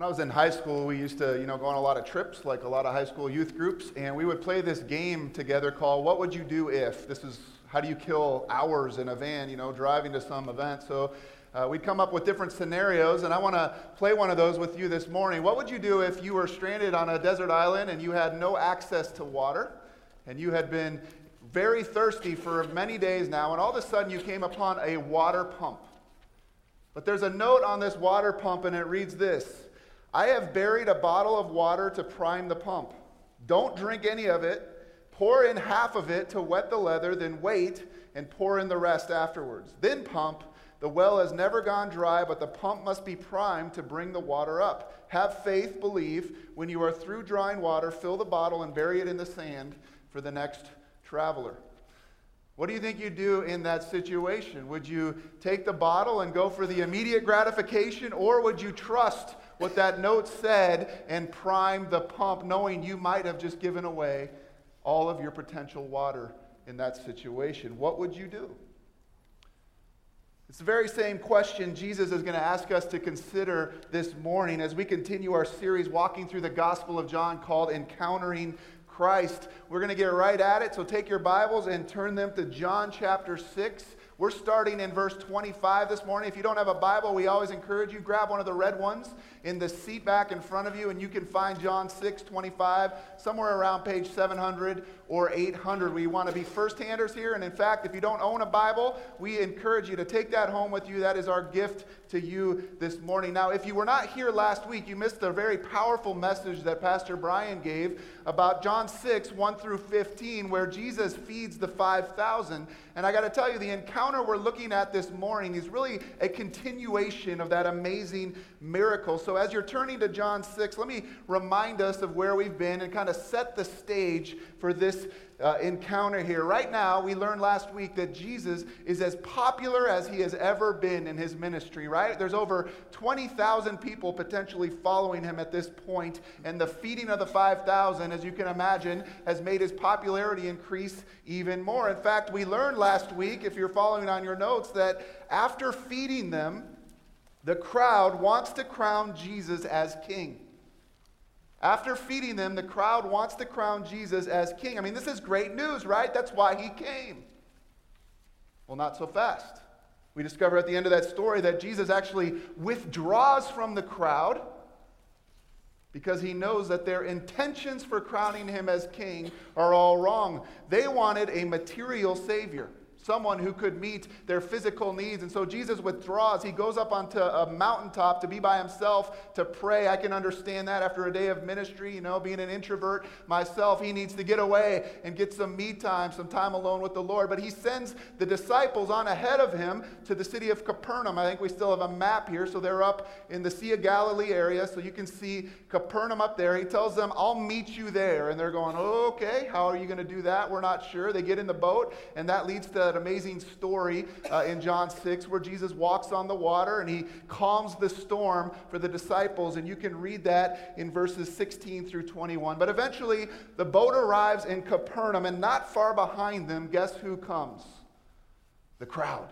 When I was in high school, we used to, you know, go on a lot of trips, like a lot of high school youth groups, and we would play this game together called "What Would You Do If." This is how do you kill hours in a van, you know, driving to some event. So uh, we'd come up with different scenarios, and I want to play one of those with you this morning. What would you do if you were stranded on a desert island and you had no access to water, and you had been very thirsty for many days now, and all of a sudden you came upon a water pump? But there's a note on this water pump, and it reads this. I have buried a bottle of water to prime the pump. Don't drink any of it. Pour in half of it to wet the leather, then wait and pour in the rest afterwards. Then pump. The well has never gone dry, but the pump must be primed to bring the water up. Have faith, believe. When you are through drawing water, fill the bottle and bury it in the sand for the next traveler. What do you think you'd do in that situation? Would you take the bottle and go for the immediate gratification, or would you trust what that note said and prime the pump, knowing you might have just given away all of your potential water in that situation? What would you do? It's the very same question Jesus is going to ask us to consider this morning as we continue our series walking through the Gospel of John called Encountering Christ. We're going to get right at it, so take your Bibles and turn them to John chapter 6. We're starting in verse 25 this morning. If you don't have a Bible, we always encourage you grab one of the red ones in the seat back in front of you, and you can find John 6 25 somewhere around page 700 or 800. We want to be first handers here. And in fact, if you don't own a Bible, we encourage you to take that home with you. That is our gift to you this morning. Now, if you were not here last week, you missed a very powerful message that Pastor Brian gave about John 6 1 through 15, where Jesus feeds the 5,000. And I got to tell you, the encounter we're looking at this morning is really a continuation of that amazing miracle. So, as you're turning to John 6, let me remind us of where we've been and kind of set the stage for this uh, encounter here. Right now, we learned last week that Jesus is as popular as he has ever been in his ministry, right? There's over 20,000 people potentially following him at this point, and the feeding of the 5,000, as you can imagine, has made his popularity increase even more. In fact, we learned last week, if you're following on your notes, that after feeding them, the crowd wants to crown Jesus as king. After feeding them, the crowd wants to crown Jesus as king. I mean, this is great news, right? That's why he came. Well, not so fast. We discover at the end of that story that Jesus actually withdraws from the crowd because he knows that their intentions for crowning him as king are all wrong. They wanted a material savior someone who could meet their physical needs. And so Jesus withdraws. He goes up onto a mountaintop to be by himself to pray. I can understand that after a day of ministry, you know, being an introvert myself, he needs to get away and get some me time, some time alone with the Lord. But he sends the disciples on ahead of him to the city of Capernaum. I think we still have a map here. So they're up in the Sea of Galilee area. So you can see Capernaum up there. He tells them, I'll meet you there. And they're going, okay, how are you going to do that? We're not sure. They get in the boat, and that leads to that amazing story uh, in John 6 where Jesus walks on the water and he calms the storm for the disciples. And you can read that in verses 16 through 21. But eventually, the boat arrives in Capernaum, and not far behind them, guess who comes? The crowd.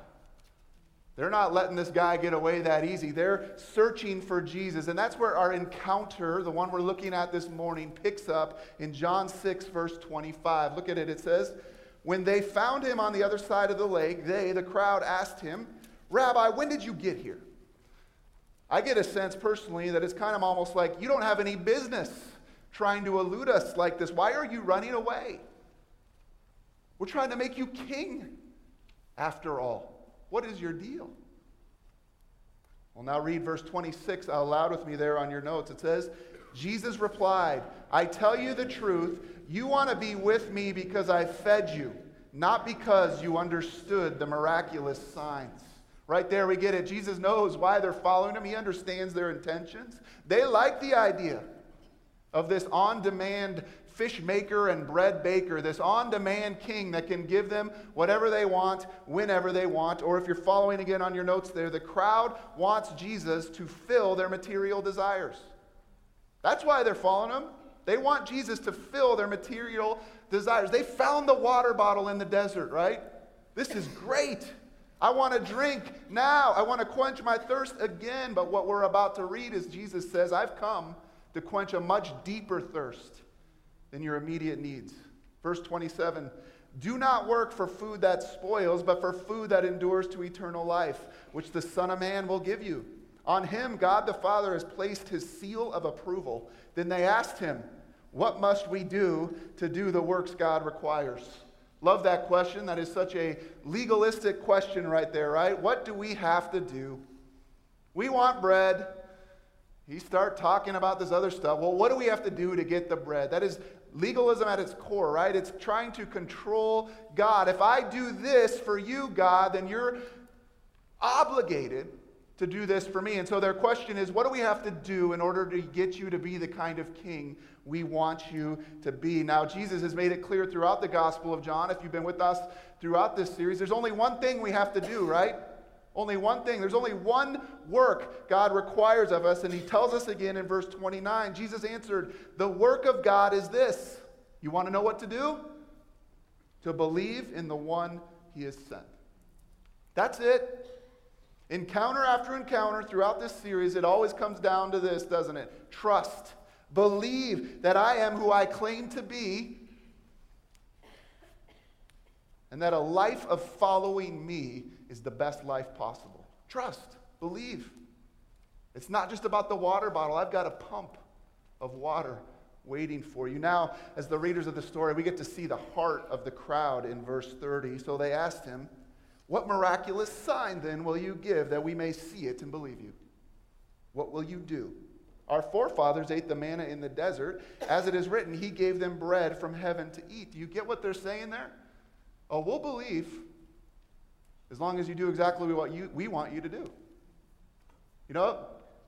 They're not letting this guy get away that easy. They're searching for Jesus. And that's where our encounter, the one we're looking at this morning, picks up in John 6, verse 25. Look at it. It says, when they found him on the other side of the lake, they, the crowd, asked him, Rabbi, when did you get here? I get a sense personally that it's kind of almost like you don't have any business trying to elude us like this. Why are you running away? We're trying to make you king after all. What is your deal? Well, now read verse 26 out loud with me there on your notes. It says, Jesus replied, I tell you the truth. You want to be with me because I fed you, not because you understood the miraculous signs. Right there, we get it. Jesus knows why they're following him, he understands their intentions. They like the idea of this on demand fish maker and bread baker, this on demand king that can give them whatever they want, whenever they want. Or if you're following again on your notes there, the crowd wants Jesus to fill their material desires. That's why they're following him. They want Jesus to fill their material desires. They found the water bottle in the desert, right? This is great. I want to drink now. I want to quench my thirst again. But what we're about to read is Jesus says, I've come to quench a much deeper thirst than your immediate needs. Verse 27 Do not work for food that spoils, but for food that endures to eternal life, which the Son of Man will give you. On him, God the Father has placed his seal of approval. Then they asked him, What must we do to do the works God requires? Love that question. That is such a legalistic question right there, right? What do we have to do? We want bread. You start talking about this other stuff. Well, what do we have to do to get the bread? That is legalism at its core, right? It's trying to control God. If I do this for you, God, then you're obligated to do this for me. And so their question is what do we have to do in order to get you to be the kind of king we want you to be? Now, Jesus has made it clear throughout the Gospel of John, if you've been with us throughout this series, there's only one thing we have to do, right? Only one thing. There's only one work God requires of us. And he tells us again in verse 29 Jesus answered, The work of God is this. You want to know what to do? To believe in the one he has sent. That's it. Encounter after encounter throughout this series, it always comes down to this, doesn't it? Trust. Believe that I am who I claim to be, and that a life of following me is the best life possible. Trust. Believe. It's not just about the water bottle. I've got a pump of water waiting for you. Now, as the readers of the story, we get to see the heart of the crowd in verse 30. So they asked him, what miraculous sign then will you give that we may see it and believe you? What will you do? Our forefathers ate the manna in the desert. As it is written, He gave them bread from heaven to eat. Do you get what they're saying there? Oh, we'll believe as long as you do exactly what you, we want you to do. You know,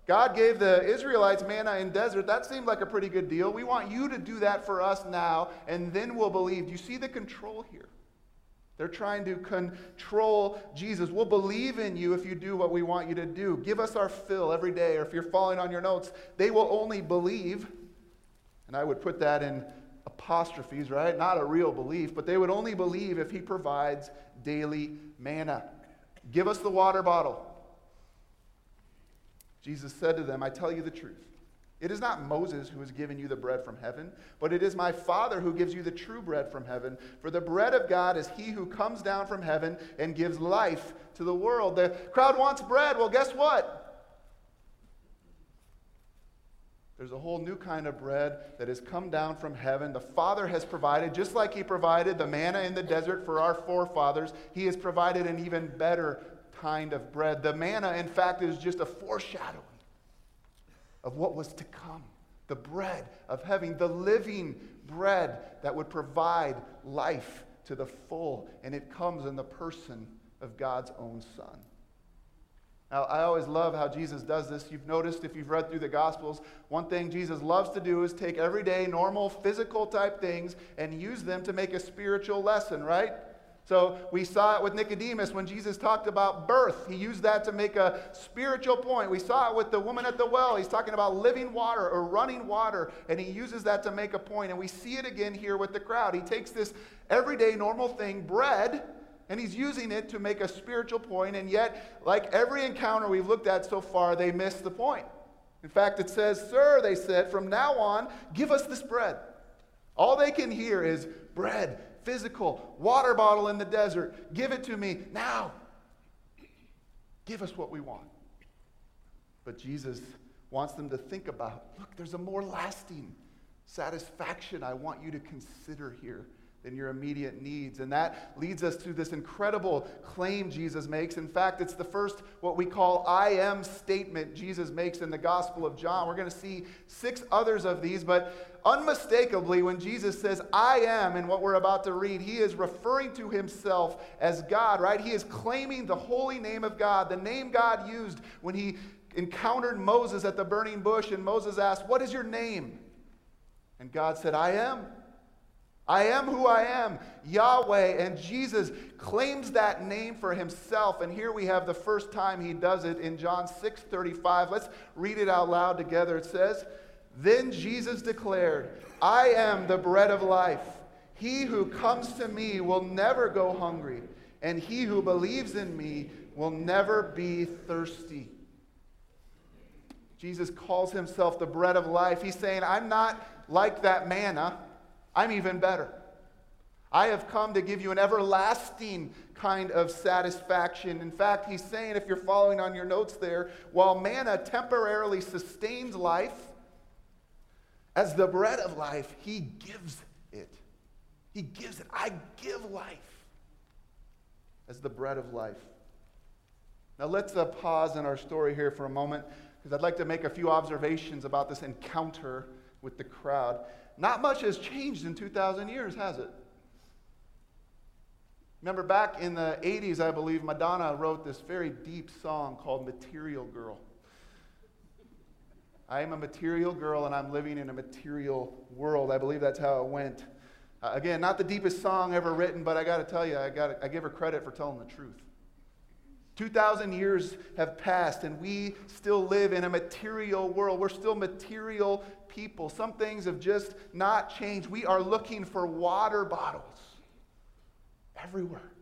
God gave the Israelites manna in the desert. That seemed like a pretty good deal. We want you to do that for us now, and then we'll believe. Do you see the control here? They're trying to control Jesus. We'll believe in you if you do what we want you to do. Give us our fill every day. Or if you're following on your notes, they will only believe. And I would put that in apostrophes, right? Not a real belief, but they would only believe if he provides daily manna. Give us the water bottle. Jesus said to them, I tell you the truth. It is not Moses who has given you the bread from heaven, but it is my Father who gives you the true bread from heaven. For the bread of God is he who comes down from heaven and gives life to the world. The crowd wants bread. Well, guess what? There's a whole new kind of bread that has come down from heaven. The Father has provided, just like He provided the manna in the desert for our forefathers, He has provided an even better kind of bread. The manna, in fact, is just a foreshadowing of what was to come the bread of heaven, the living bread that would provide life to the full. And it comes in the person of God's own Son. Now, I always love how Jesus does this. You've noticed if you've read through the Gospels, one thing Jesus loves to do is take everyday, normal, physical type things and use them to make a spiritual lesson, right? So we saw it with Nicodemus when Jesus talked about birth. He used that to make a spiritual point. We saw it with the woman at the well. He's talking about living water or running water, and he uses that to make a point. And we see it again here with the crowd. He takes this everyday normal thing, bread, and he's using it to make a spiritual point. and yet, like every encounter we've looked at so far, they miss the point. In fact, it says, Sir, they said, from now on, give us this bread. All they can hear is bread, physical, water bottle in the desert. Give it to me now. Give us what we want. But Jesus wants them to think about look, there's a more lasting satisfaction I want you to consider here than your immediate needs. And that leads us to this incredible claim Jesus makes. In fact, it's the first, what we call I am statement Jesus makes in the Gospel of John. We're going to see six others of these, but unmistakably, when Jesus says I am in what we're about to read, he is referring to himself as God, right? He is claiming the holy name of God, the name God used when he encountered Moses at the burning bush, and Moses asked, What is your name? And God said, I am. I am who I am, Yahweh. And Jesus claims that name for himself. And here we have the first time he does it in John 6 35. Let's read it out loud together. It says, Then Jesus declared, I am the bread of life. He who comes to me will never go hungry, and he who believes in me will never be thirsty. Jesus calls himself the bread of life. He's saying, I'm not like that manna, I'm even better. I have come to give you an everlasting kind of satisfaction. In fact, he's saying, if you're following on your notes there, while manna temporarily sustains life, as the bread of life, he gives it. He gives it. I give life as the bread of life. Now, let's uh, pause in our story here for a moment because I'd like to make a few observations about this encounter with the crowd. Not much has changed in 2,000 years, has it? Remember back in the 80s, I believe, Madonna wrote this very deep song called Material Girl. I am a material girl and I'm living in a material world. I believe that's how it went. Uh, again, not the deepest song ever written, but I got to tell you, I, got I give her credit for telling the truth. 2,000 years have passed, and we still live in a material world. We're still material people. Some things have just not changed. We are looking for water bottles everywhere.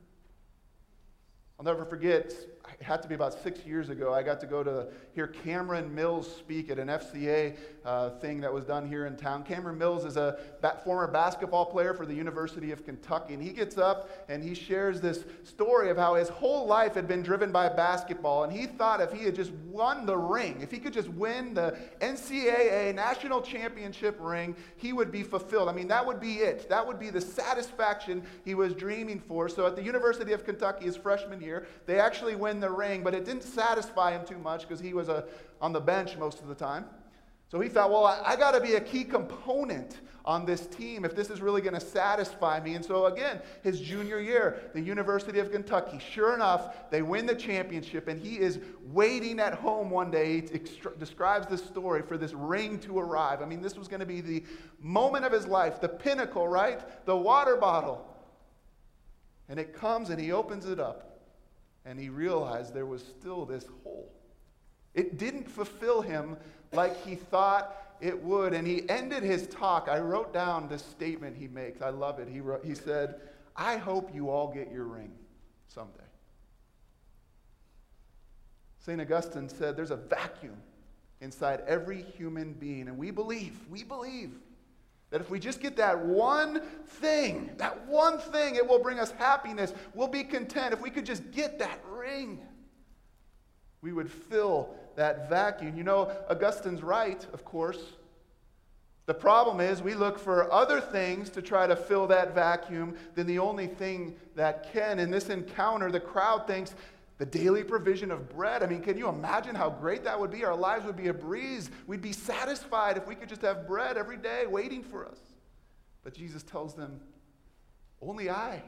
I'll never forget, it had to be about six years ago. I got to go to hear Cameron Mills speak at an FCA uh, thing that was done here in town. Cameron Mills is a former basketball player for the University of Kentucky. And he gets up and he shares this story of how his whole life had been driven by basketball. And he thought if he had just won the ring, if he could just win the NCAA national championship ring, he would be fulfilled. I mean, that would be it. That would be the satisfaction he was dreaming for. So at the University of Kentucky, his freshman year, they actually win the the ring, but it didn't satisfy him too much because he was a, on the bench most of the time. So he thought, well, I, I got to be a key component on this team if this is really going to satisfy me. And so, again, his junior year, the University of Kentucky, sure enough, they win the championship, and he is waiting at home one day. He extra- describes this story for this ring to arrive. I mean, this was going to be the moment of his life, the pinnacle, right? The water bottle. And it comes, and he opens it up and he realized there was still this hole. It didn't fulfill him like he thought it would. And he ended his talk. I wrote down this statement he makes. I love it. He, wrote, he said, I hope you all get your ring someday. St. Augustine said, There's a vacuum inside every human being. And we believe, we believe that if we just get that one thing, that one thing, it will bring us happiness. We'll be content. If we could just get that ring, we would fill that vacuum. You know, Augustine's right, of course. The problem is we look for other things to try to fill that vacuum than the only thing that can. In this encounter, the crowd thinks the daily provision of bread. I mean, can you imagine how great that would be? Our lives would be a breeze. We'd be satisfied if we could just have bread every day waiting for us. But Jesus tells them, Only I,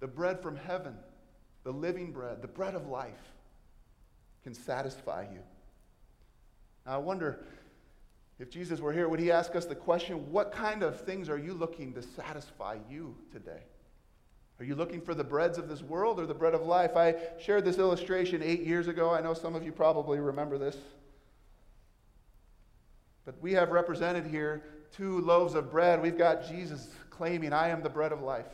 the bread from heaven, the living bread, the bread of life, can satisfy you. Now, I wonder if Jesus were here, would he ask us the question, What kind of things are you looking to satisfy you today? Are you looking for the breads of this world or the bread of life? I shared this illustration eight years ago. I know some of you probably remember this. But we have represented here two loaves of bread. We've got Jesus claiming, I am the bread of life.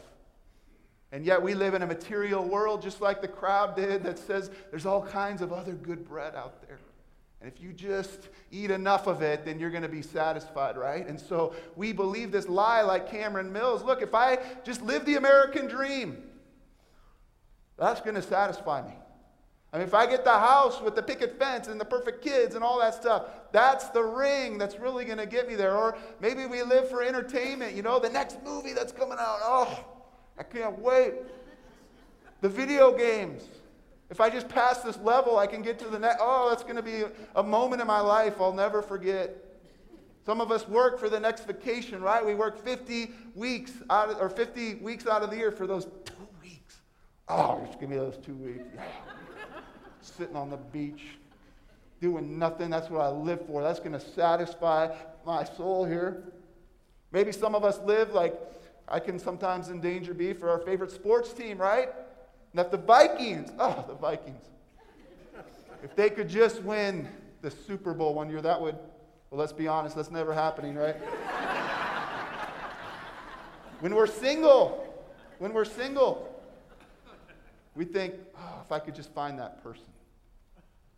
And yet we live in a material world just like the crowd did that says there's all kinds of other good bread out there. And if you just eat enough of it, then you're going to be satisfied, right? And so we believe this lie like Cameron Mills. Look, if I just live the American dream, that's going to satisfy me. I mean, if I get the house with the picket fence and the perfect kids and all that stuff, that's the ring that's really going to get me there. Or maybe we live for entertainment, you know, the next movie that's coming out. Oh, I can't wait. The video games. If I just pass this level, I can get to the next. Oh, that's going to be a moment in my life I'll never forget. Some of us work for the next vacation, right? We work 50 weeks out of, or 50 weeks out of the year for those two weeks. Oh, just give me those two weeks. Sitting on the beach, doing nothing. That's what I live for. That's going to satisfy my soul here. Maybe some of us live like I can sometimes endanger be for our favorite sports team, right? If the Vikings, oh, the Vikings, if they could just win the Super Bowl one year, that would, well, let's be honest, that's never happening, right? when we're single, when we're single, We think, oh, if I could just find that person.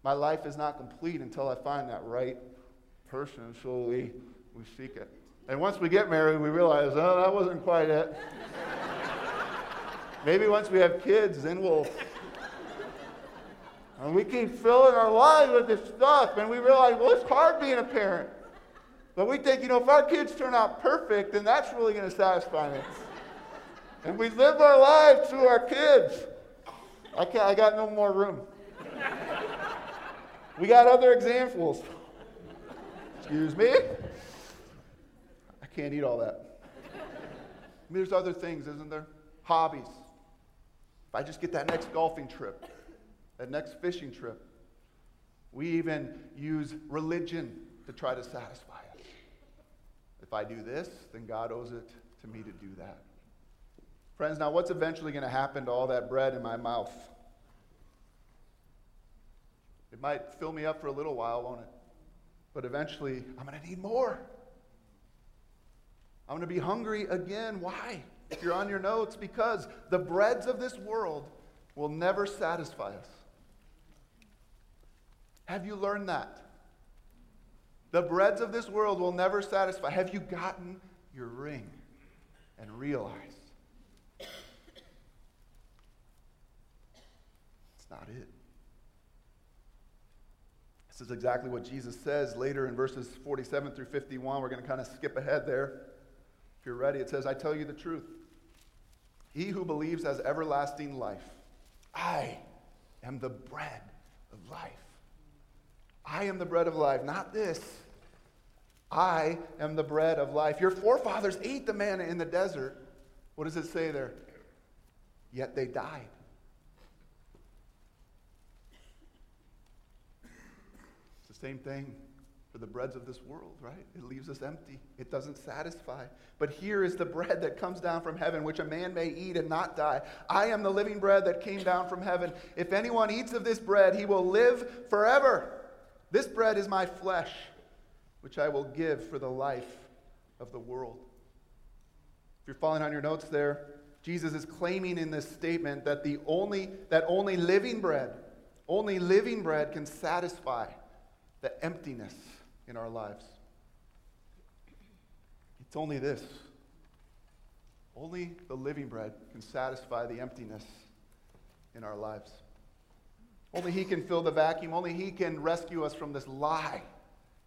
My life is not complete until I find that right person. And so we, we seek it. And once we get married, we realize, oh, that wasn't quite it. Maybe once we have kids, then we'll. And we keep filling our lives with this stuff, and we realize, well, it's hard being a parent. But we think, you know, if our kids turn out perfect, then that's really going to satisfy me. and we live our lives through our kids. I, can't, I got no more room. We got other examples. Excuse me? I can't eat all that. I mean, there's other things, isn't there? Hobbies. I just get that next golfing trip, that next fishing trip, we even use religion to try to satisfy us. If I do this, then God owes it to me to do that. Friends, now what's eventually going to happen to all that bread in my mouth? It might fill me up for a little while, won't it? But eventually, I'm going to need more. I'm going to be hungry again. Why? If you're on your notes, because the breads of this world will never satisfy us. Have you learned that? The breads of this world will never satisfy. Have you gotten your ring and realized it's not it? This is exactly what Jesus says later in verses 47 through 51. We're going to kind of skip ahead there. If you're ready, it says, I tell you the truth. He who believes has everlasting life. I am the bread of life. I am the bread of life, not this. I am the bread of life. Your forefathers ate the manna in the desert. What does it say there? Yet they died. It's the same thing for the breads of this world, right? It leaves us empty. It doesn't satisfy. But here is the bread that comes down from heaven, which a man may eat and not die. I am the living bread that came down from heaven. If anyone eats of this bread, he will live forever. This bread is my flesh, which I will give for the life of the world. If you're following on your notes there, Jesus is claiming in this statement that the only that only living bread, only living bread can satisfy the emptiness in our lives. It's only this. Only the living bread can satisfy the emptiness in our lives. Only He can fill the vacuum. Only He can rescue us from this lie.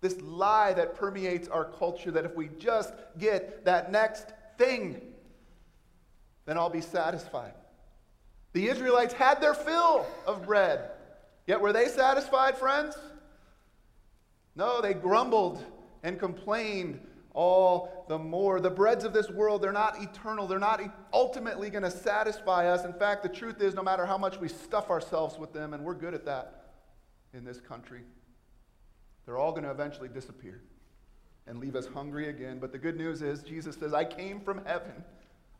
This lie that permeates our culture that if we just get that next thing, then I'll be satisfied. The Israelites had their fill of bread. Yet were they satisfied, friends? No, they grumbled and complained all the more. The breads of this world, they're not eternal. They're not ultimately going to satisfy us. In fact, the truth is, no matter how much we stuff ourselves with them, and we're good at that in this country, they're all going to eventually disappear and leave us hungry again. But the good news is, Jesus says, I came from heaven.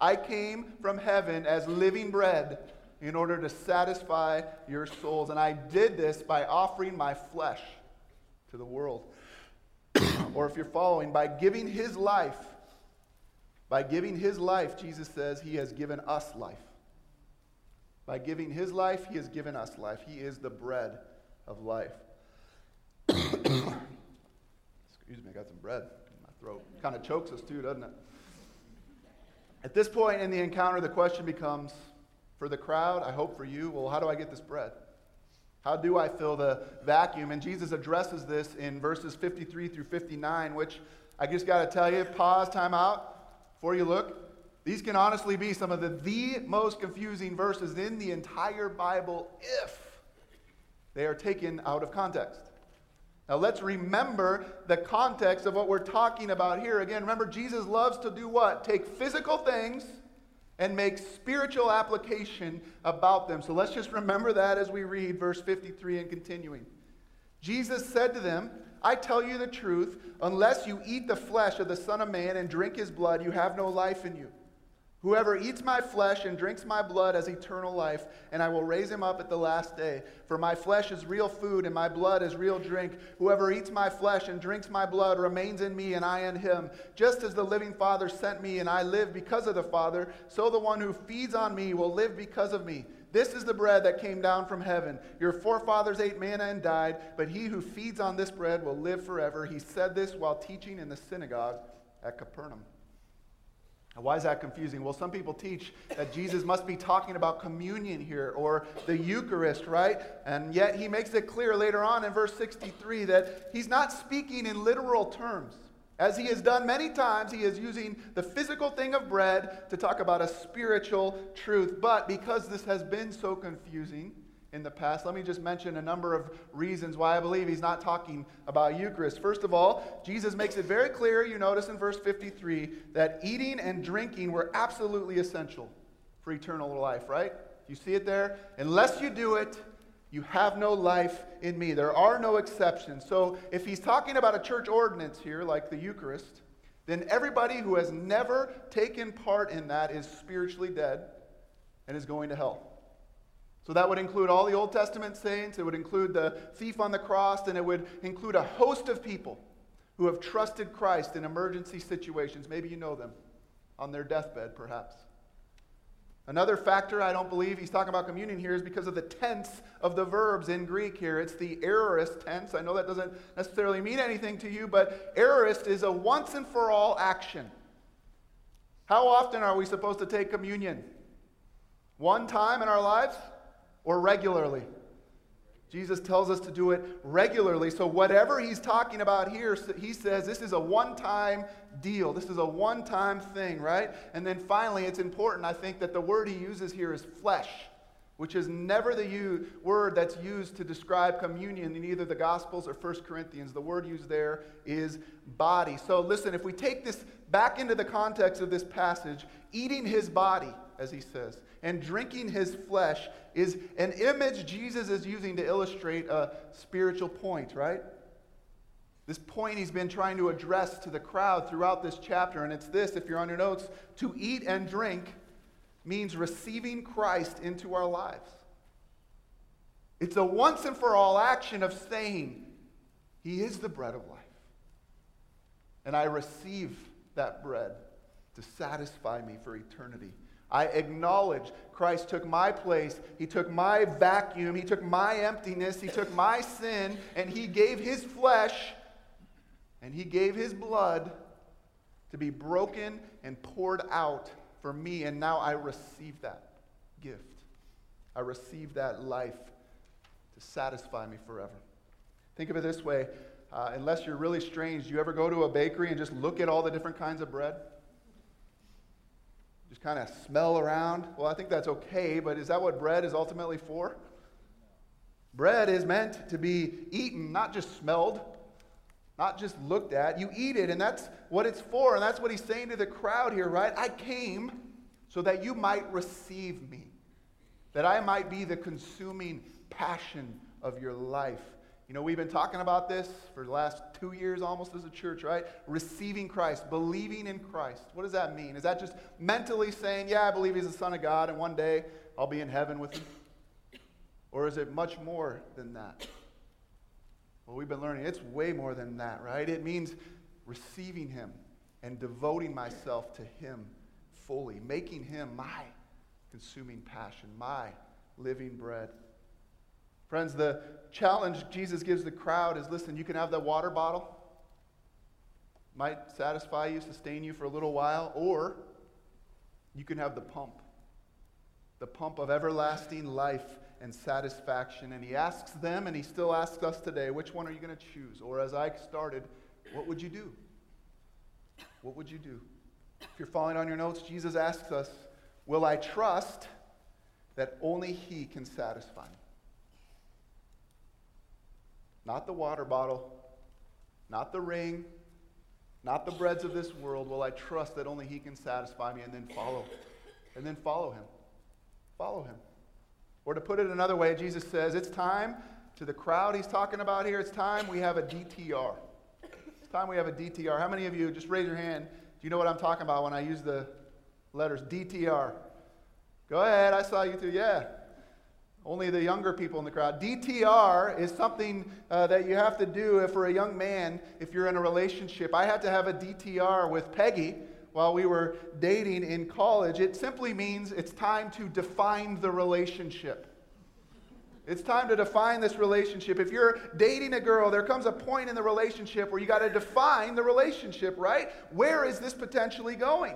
I came from heaven as living bread in order to satisfy your souls. And I did this by offering my flesh to the world. or if you're following, by giving his life, by giving his life, Jesus says he has given us life. By giving his life, he has given us life. He is the bread of life. Excuse me, I got some bread in my throat. Kind of chokes us too, doesn't it? At this point in the encounter, the question becomes for the crowd, I hope for you, well, how do I get this bread? How do I fill the vacuum? And Jesus addresses this in verses 53 through 59, which I just got to tell you, pause, time out before you look. These can honestly be some of the, the most confusing verses in the entire Bible if they are taken out of context. Now let's remember the context of what we're talking about here. Again, remember, Jesus loves to do what? Take physical things and make spiritual application about them. So let's just remember that as we read verse 53 and continuing. Jesus said to them, I tell you the truth, unless you eat the flesh of the Son of Man and drink his blood, you have no life in you. Whoever eats my flesh and drinks my blood has eternal life, and I will raise him up at the last day. For my flesh is real food, and my blood is real drink. Whoever eats my flesh and drinks my blood remains in me, and I in him. Just as the living Father sent me, and I live because of the Father, so the one who feeds on me will live because of me. This is the bread that came down from heaven. Your forefathers ate manna and died, but he who feeds on this bread will live forever. He said this while teaching in the synagogue at Capernaum. Why is that confusing? Well, some people teach that Jesus must be talking about communion here or the Eucharist, right? And yet he makes it clear later on in verse 63 that he's not speaking in literal terms. As he has done many times, he is using the physical thing of bread to talk about a spiritual truth. But because this has been so confusing, in the past. Let me just mention a number of reasons why I believe he's not talking about Eucharist. First of all, Jesus makes it very clear, you notice in verse 53, that eating and drinking were absolutely essential for eternal life, right? You see it there? Unless you do it, you have no life in me. There are no exceptions. So if he's talking about a church ordinance here, like the Eucharist, then everybody who has never taken part in that is spiritually dead and is going to hell. So that would include all the Old Testament saints, it would include the thief on the cross, and it would include a host of people who have trusted Christ in emergency situations. Maybe you know them on their deathbed, perhaps. Another factor I don't believe he's talking about communion here is because of the tense of the verbs in Greek here. It's the aorist tense. I know that doesn't necessarily mean anything to you, but aorist is a once and for all action. How often are we supposed to take communion? One time in our lives? Or regularly. Jesus tells us to do it regularly. So, whatever he's talking about here, he says this is a one time deal. This is a one time thing, right? And then finally, it's important, I think, that the word he uses here is flesh, which is never the u- word that's used to describe communion in either the Gospels or 1 Corinthians. The word used there is body. So, listen, if we take this back into the context of this passage, eating his body, as he says, and drinking his flesh is an image Jesus is using to illustrate a spiritual point, right? This point he's been trying to address to the crowd throughout this chapter, and it's this if you're on your notes to eat and drink means receiving Christ into our lives. It's a once and for all action of saying, He is the bread of life. And I receive that bread to satisfy me for eternity. I acknowledge Christ took my place. He took my vacuum. He took my emptiness. He took my sin, and He gave His flesh and He gave His blood to be broken and poured out for me. And now I receive that gift. I receive that life to satisfy me forever. Think of it this way uh, unless you're really strange, do you ever go to a bakery and just look at all the different kinds of bread? Just kind of smell around. Well, I think that's okay, but is that what bread is ultimately for? Bread is meant to be eaten, not just smelled, not just looked at. You eat it, and that's what it's for. And that's what he's saying to the crowd here, right? I came so that you might receive me, that I might be the consuming passion of your life. You know, we've been talking about this for the last two years almost as a church, right? Receiving Christ, believing in Christ. What does that mean? Is that just mentally saying, yeah, I believe he's the Son of God and one day I'll be in heaven with him? Or is it much more than that? Well, we've been learning it's way more than that, right? It means receiving him and devoting myself to him fully, making him my consuming passion, my living bread. Friends, the challenge Jesus gives the crowd is listen, you can have that water bottle, might satisfy you, sustain you for a little while, or you can have the pump, the pump of everlasting life and satisfaction. And he asks them, and he still asks us today, which one are you going to choose? Or as I started, what would you do? What would you do? If you're following on your notes, Jesus asks us, Will I trust that only He can satisfy me? Not the water bottle, not the ring, not the breads of this world. Will I trust that only He can satisfy me and then follow? And then follow Him. Follow Him. Or to put it another way, Jesus says, it's time to the crowd He's talking about here, it's time we have a DTR. It's time we have a DTR. How many of you, just raise your hand, do you know what I'm talking about when I use the letters DTR? Go ahead, I saw you too. Yeah, only the younger people in the crowd. DTR is something uh, that you have to do if, for a young man if you're in a relationship. I had to have a DTR with Peggy while we were dating in college. It simply means it's time to define the relationship. It's time to define this relationship. If you're dating a girl, there comes a point in the relationship where you got to define the relationship, right? Where is this potentially going?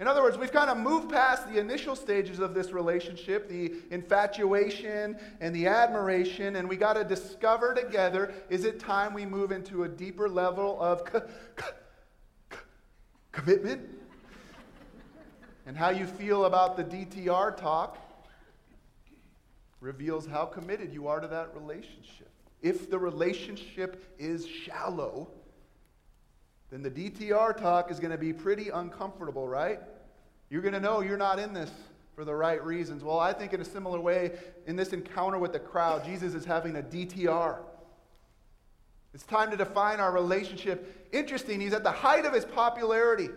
In other words, we've kind of moved past the initial stages of this relationship, the infatuation and the admiration, and we got to discover together is it time we move into a deeper level of co- co- co- commitment? and how you feel about the DTR talk reveals how committed you are to that relationship. If the relationship is shallow, then the DTR talk is going to be pretty uncomfortable, right? You're going to know you're not in this for the right reasons. Well, I think in a similar way, in this encounter with the crowd, Jesus is having a DTR. It's time to define our relationship. Interesting, he's at the height of his popularity.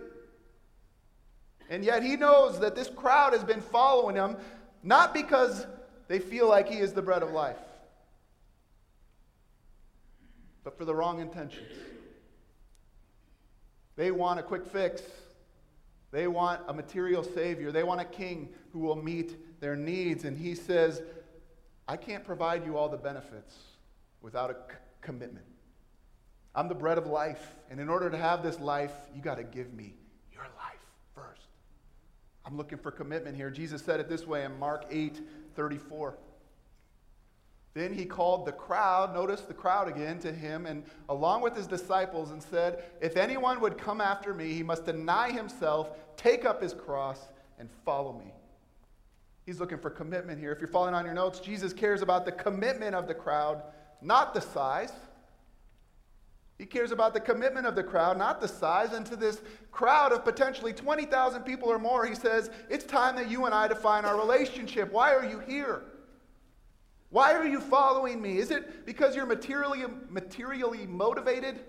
And yet he knows that this crowd has been following him, not because they feel like he is the bread of life, but for the wrong intentions. They want a quick fix. They want a material savior. They want a king who will meet their needs. And he says, I can't provide you all the benefits without a c- commitment. I'm the bread of life. And in order to have this life, you got to give me your life first. I'm looking for commitment here. Jesus said it this way in Mark 8 34. Then he called the crowd, notice the crowd again, to him, and along with his disciples, and said, If anyone would come after me, he must deny himself, take up his cross, and follow me. He's looking for commitment here. If you're following on your notes, Jesus cares about the commitment of the crowd, not the size. He cares about the commitment of the crowd, not the size. And to this crowd of potentially 20,000 people or more, he says, It's time that you and I define our relationship. Why are you here? Why are you following me? Is it because you're materially, materially motivated?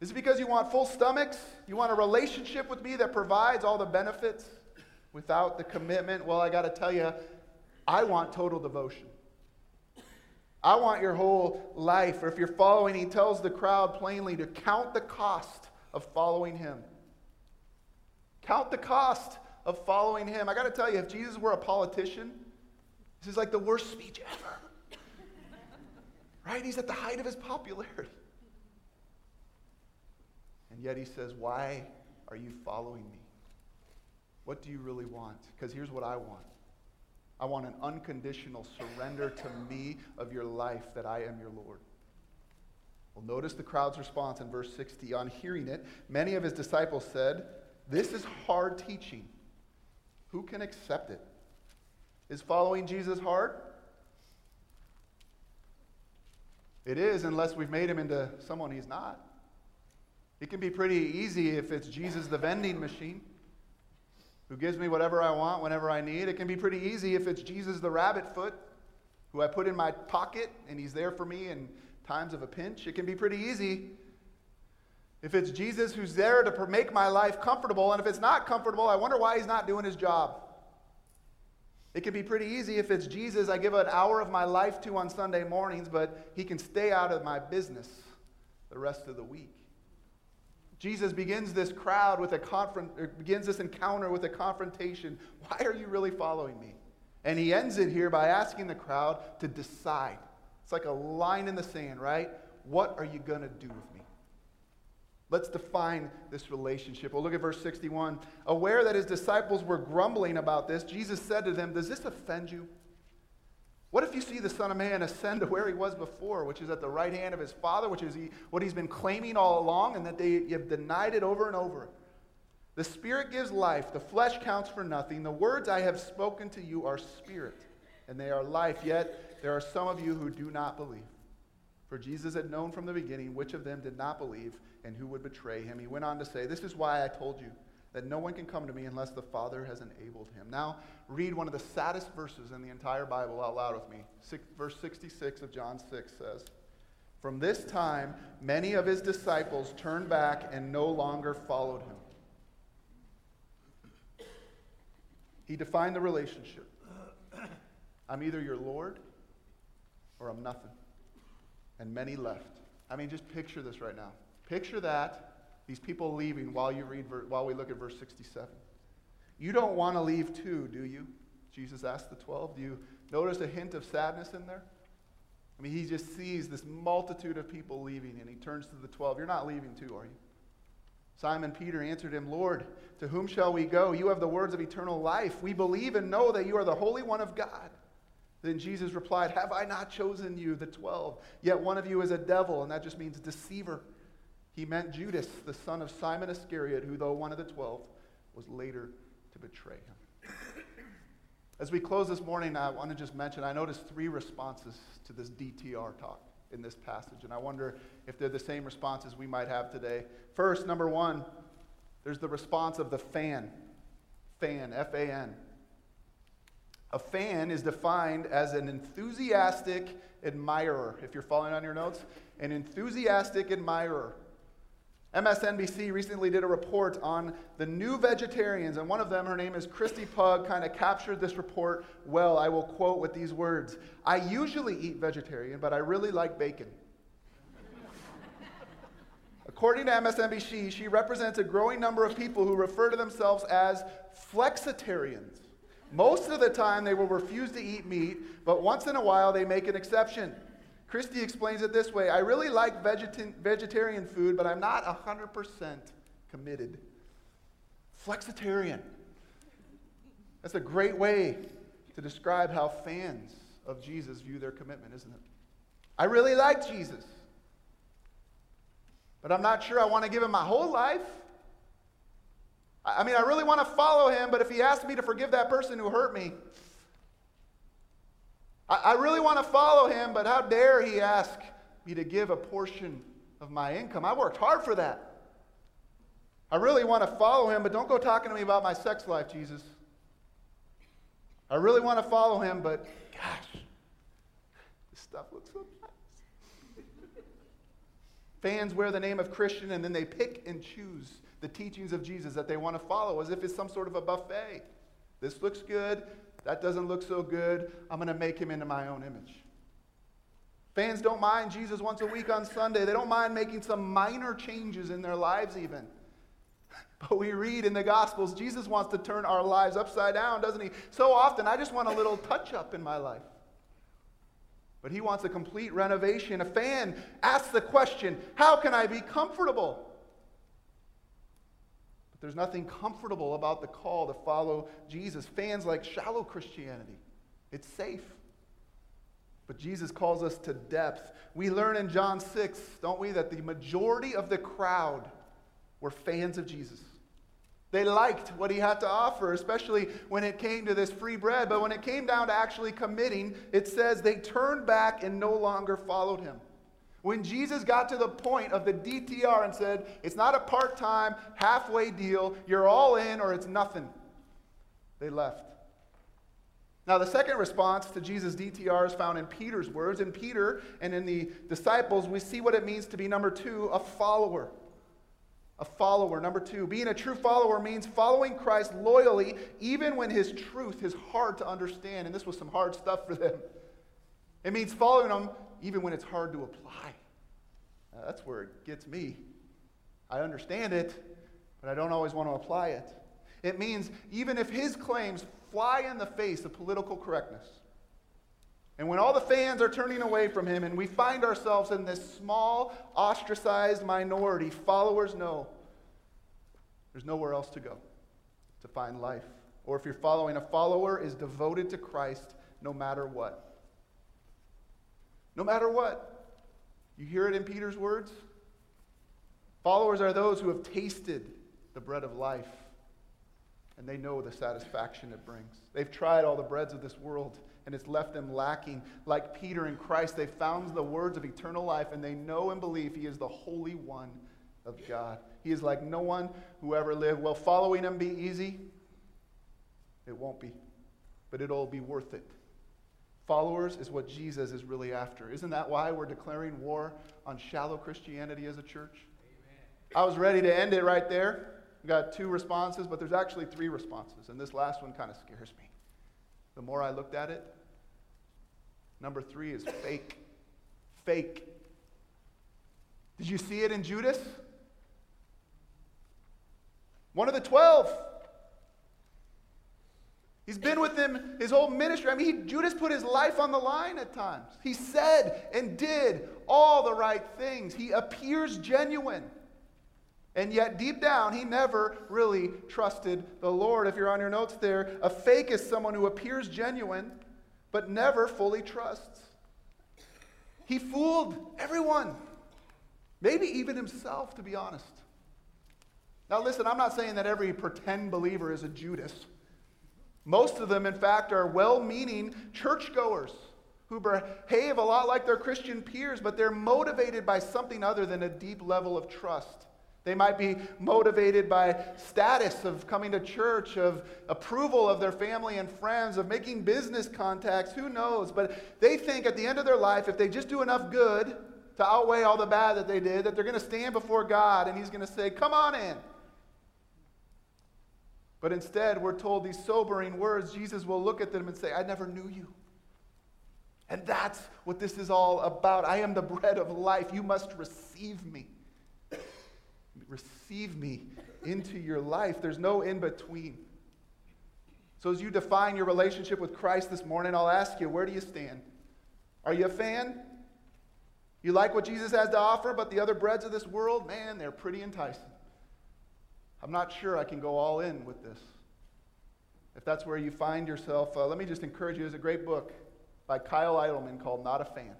Is it because you want full stomachs? You want a relationship with me that provides all the benefits without the commitment? Well, I got to tell you, I want total devotion. I want your whole life. Or if you're following, he tells the crowd plainly to count the cost of following him. Count the cost of following him. I got to tell you, if Jesus were a politician, this is like the worst speech ever. right? He's at the height of his popularity. And yet he says, Why are you following me? What do you really want? Because here's what I want I want an unconditional surrender to me of your life that I am your Lord. Well, notice the crowd's response in verse 60. On hearing it, many of his disciples said, This is hard teaching. Who can accept it? Is following Jesus hard? It is, unless we've made him into someone he's not. It can be pretty easy if it's Jesus the vending machine who gives me whatever I want whenever I need. It can be pretty easy if it's Jesus the rabbit foot who I put in my pocket and he's there for me in times of a pinch. It can be pretty easy if it's Jesus who's there to make my life comfortable. And if it's not comfortable, I wonder why he's not doing his job. It can be pretty easy if it's Jesus I give an hour of my life to on Sunday mornings, but he can stay out of my business the rest of the week. Jesus begins this crowd with a confront, er, begins this encounter with a confrontation. Why are you really following me? And he ends it here by asking the crowd to decide. It's like a line in the sand, right? What are you going to do with me? Let's define this relationship. Well, look at verse 61. Aware that his disciples were grumbling about this, Jesus said to them, Does this offend you? What if you see the Son of Man ascend to where he was before, which is at the right hand of his Father, which is he, what he's been claiming all along, and that they have denied it over and over? The Spirit gives life, the flesh counts for nothing. The words I have spoken to you are spirit, and they are life. Yet there are some of you who do not believe. For Jesus had known from the beginning which of them did not believe and who would betray him. He went on to say, This is why I told you that no one can come to me unless the Father has enabled him. Now, read one of the saddest verses in the entire Bible out loud with me. Six, verse 66 of John 6 says, From this time, many of his disciples turned back and no longer followed him. He defined the relationship I'm either your Lord or I'm nothing. And many left. I mean, just picture this right now. Picture that These people leaving while, you read, while we look at verse 67. You don't want to leave too, do you? Jesus asked the 12. Do you notice a hint of sadness in there? I mean, he just sees this multitude of people leaving, and he turns to the 12. You're not leaving too, are you? Simon Peter answered him, Lord, to whom shall we go? You have the words of eternal life. We believe and know that you are the Holy One of God. Then Jesus replied, Have I not chosen you, the twelve? Yet one of you is a devil, and that just means deceiver. He meant Judas, the son of Simon Iscariot, who, though one of the twelve, was later to betray him. As we close this morning, I want to just mention I noticed three responses to this DTR talk in this passage, and I wonder if they're the same responses we might have today. First, number one, there's the response of the fan. Fan, F A N. A fan is defined as an enthusiastic admirer. If you're following on your notes, an enthusiastic admirer. MSNBC recently did a report on the new vegetarians, and one of them, her name is Christy Pug, kind of captured this report well. I will quote with these words I usually eat vegetarian, but I really like bacon. According to MSNBC, she represents a growing number of people who refer to themselves as flexitarians. Most of the time, they will refuse to eat meat, but once in a while, they make an exception. Christy explains it this way I really like vegeta- vegetarian food, but I'm not 100% committed. Flexitarian. That's a great way to describe how fans of Jesus view their commitment, isn't it? I really like Jesus, but I'm not sure I want to give him my whole life. I mean, I really want to follow him, but if he asks me to forgive that person who hurt me, I, really want to follow him, but how dare he ask me to give a portion of my income? I worked hard for that. I really want to follow him, but don't go talking to me about my sex life, Jesus. I really want to follow him, but gosh, this stuff looks so nice. Fans wear the name of Christian and then they pick and choose the teachings of Jesus that they want to follow as if it's some sort of a buffet. This looks good. That doesn't look so good. I'm going to make him into my own image. Fans don't mind Jesus once a week on Sunday. They don't mind making some minor changes in their lives, even. But we read in the Gospels, Jesus wants to turn our lives upside down, doesn't he? So often, I just want a little touch up in my life. But he wants a complete renovation. A fan asks the question how can I be comfortable? There's nothing comfortable about the call to follow Jesus. Fans like shallow Christianity, it's safe. But Jesus calls us to depth. We learn in John 6, don't we, that the majority of the crowd were fans of Jesus. They liked what he had to offer, especially when it came to this free bread. But when it came down to actually committing, it says they turned back and no longer followed him. When Jesus got to the point of the DTR and said, it's not a part time, halfway deal, you're all in or it's nothing, they left. Now, the second response to Jesus' DTR is found in Peter's words. In Peter and in the disciples, we see what it means to be, number two, a follower. A follower. Number two, being a true follower means following Christ loyally, even when his truth is hard to understand. And this was some hard stuff for them. It means following him even when it's hard to apply. Uh, that's where it gets me. I understand it, but I don't always want to apply it. It means even if his claims fly in the face of political correctness, and when all the fans are turning away from him and we find ourselves in this small, ostracized minority, followers know there's nowhere else to go to find life. Or if you're following, a follower is devoted to Christ no matter what. No matter what. You hear it in Peter's words? Followers are those who have tasted the bread of life and they know the satisfaction it brings. They've tried all the breads of this world and it's left them lacking. Like Peter in Christ, they found the words of eternal life and they know and believe he is the Holy One of God. He is like no one who ever lived. Will following him be easy? It won't be, but it'll be worth it. Followers is what Jesus is really after. Isn't that why we're declaring war on shallow Christianity as a church? Amen. I was ready to end it right there. We got two responses, but there's actually three responses, and this last one kind of scares me. The more I looked at it, number three is fake. Fake. Did you see it in Judas? one of the 12. He's been with them his whole ministry. I mean, he, Judas put his life on the line at times. He said and did all the right things. He appears genuine. And yet, deep down, he never really trusted the Lord. If you're on your notes there, a fake is someone who appears genuine but never fully trusts. He fooled everyone, maybe even himself, to be honest. Now, listen, I'm not saying that every pretend believer is a Judas. Most of them, in fact, are well meaning churchgoers who behave a lot like their Christian peers, but they're motivated by something other than a deep level of trust. They might be motivated by status of coming to church, of approval of their family and friends, of making business contacts, who knows? But they think at the end of their life, if they just do enough good to outweigh all the bad that they did, that they're going to stand before God and He's going to say, Come on in. But instead, we're told these sobering words. Jesus will look at them and say, I never knew you. And that's what this is all about. I am the bread of life. You must receive me. receive me into your life. There's no in between. So, as you define your relationship with Christ this morning, I'll ask you, where do you stand? Are you a fan? You like what Jesus has to offer, but the other breads of this world, man, they're pretty enticing. I'm not sure I can go all in with this. If that's where you find yourself, uh, let me just encourage you. There's a great book by Kyle Idleman called Not a Fan.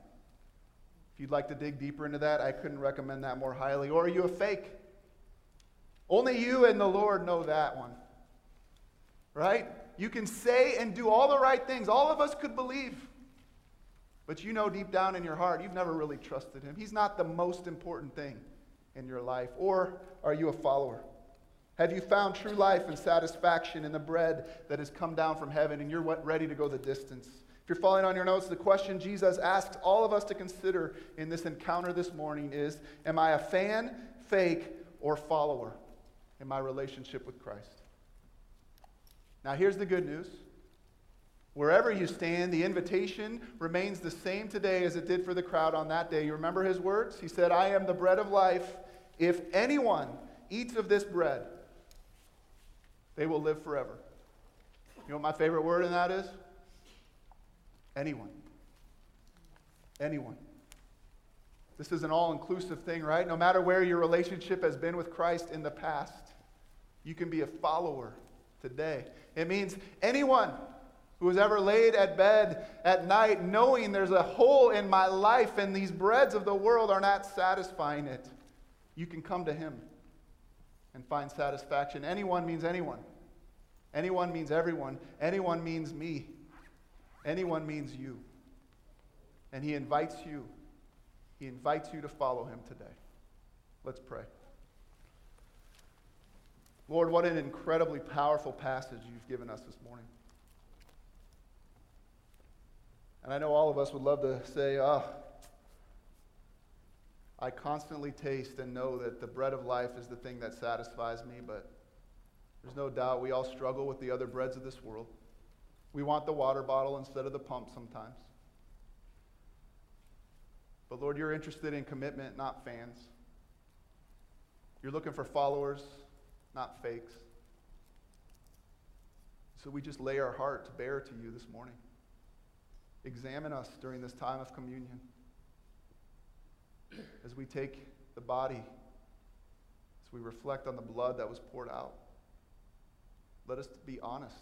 If you'd like to dig deeper into that, I couldn't recommend that more highly. Or are you a fake? Only you and the Lord know that one. Right? You can say and do all the right things. All of us could believe. But you know deep down in your heart, you've never really trusted him. He's not the most important thing in your life. Or are you a follower? Have you found true life and satisfaction in the bread that has come down from heaven and you're ready to go the distance? If you're following on your notes, the question Jesus asks all of us to consider in this encounter this morning is Am I a fan, fake, or follower in my relationship with Christ? Now, here's the good news. Wherever you stand, the invitation remains the same today as it did for the crowd on that day. You remember his words? He said, I am the bread of life. If anyone eats of this bread, they will live forever. You know what my favorite word in that is? Anyone. Anyone. This is an all inclusive thing, right? No matter where your relationship has been with Christ in the past, you can be a follower today. It means anyone who has ever laid at bed at night knowing there's a hole in my life and these breads of the world are not satisfying it, you can come to him and find satisfaction. Anyone means anyone. Anyone means everyone. Anyone means me. Anyone means you. And he invites you. He invites you to follow him today. Let's pray. Lord, what an incredibly powerful passage you've given us this morning. And I know all of us would love to say, ah, oh, I constantly taste and know that the bread of life is the thing that satisfies me, but there's no doubt we all struggle with the other breads of this world. We want the water bottle instead of the pump sometimes. But Lord, you're interested in commitment, not fans. You're looking for followers, not fakes. So we just lay our heart to bare to you this morning. Examine us during this time of communion as we take the body, as we reflect on the blood that was poured out. Let us be honest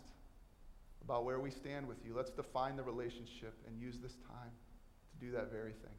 about where we stand with you. Let's define the relationship and use this time to do that very thing.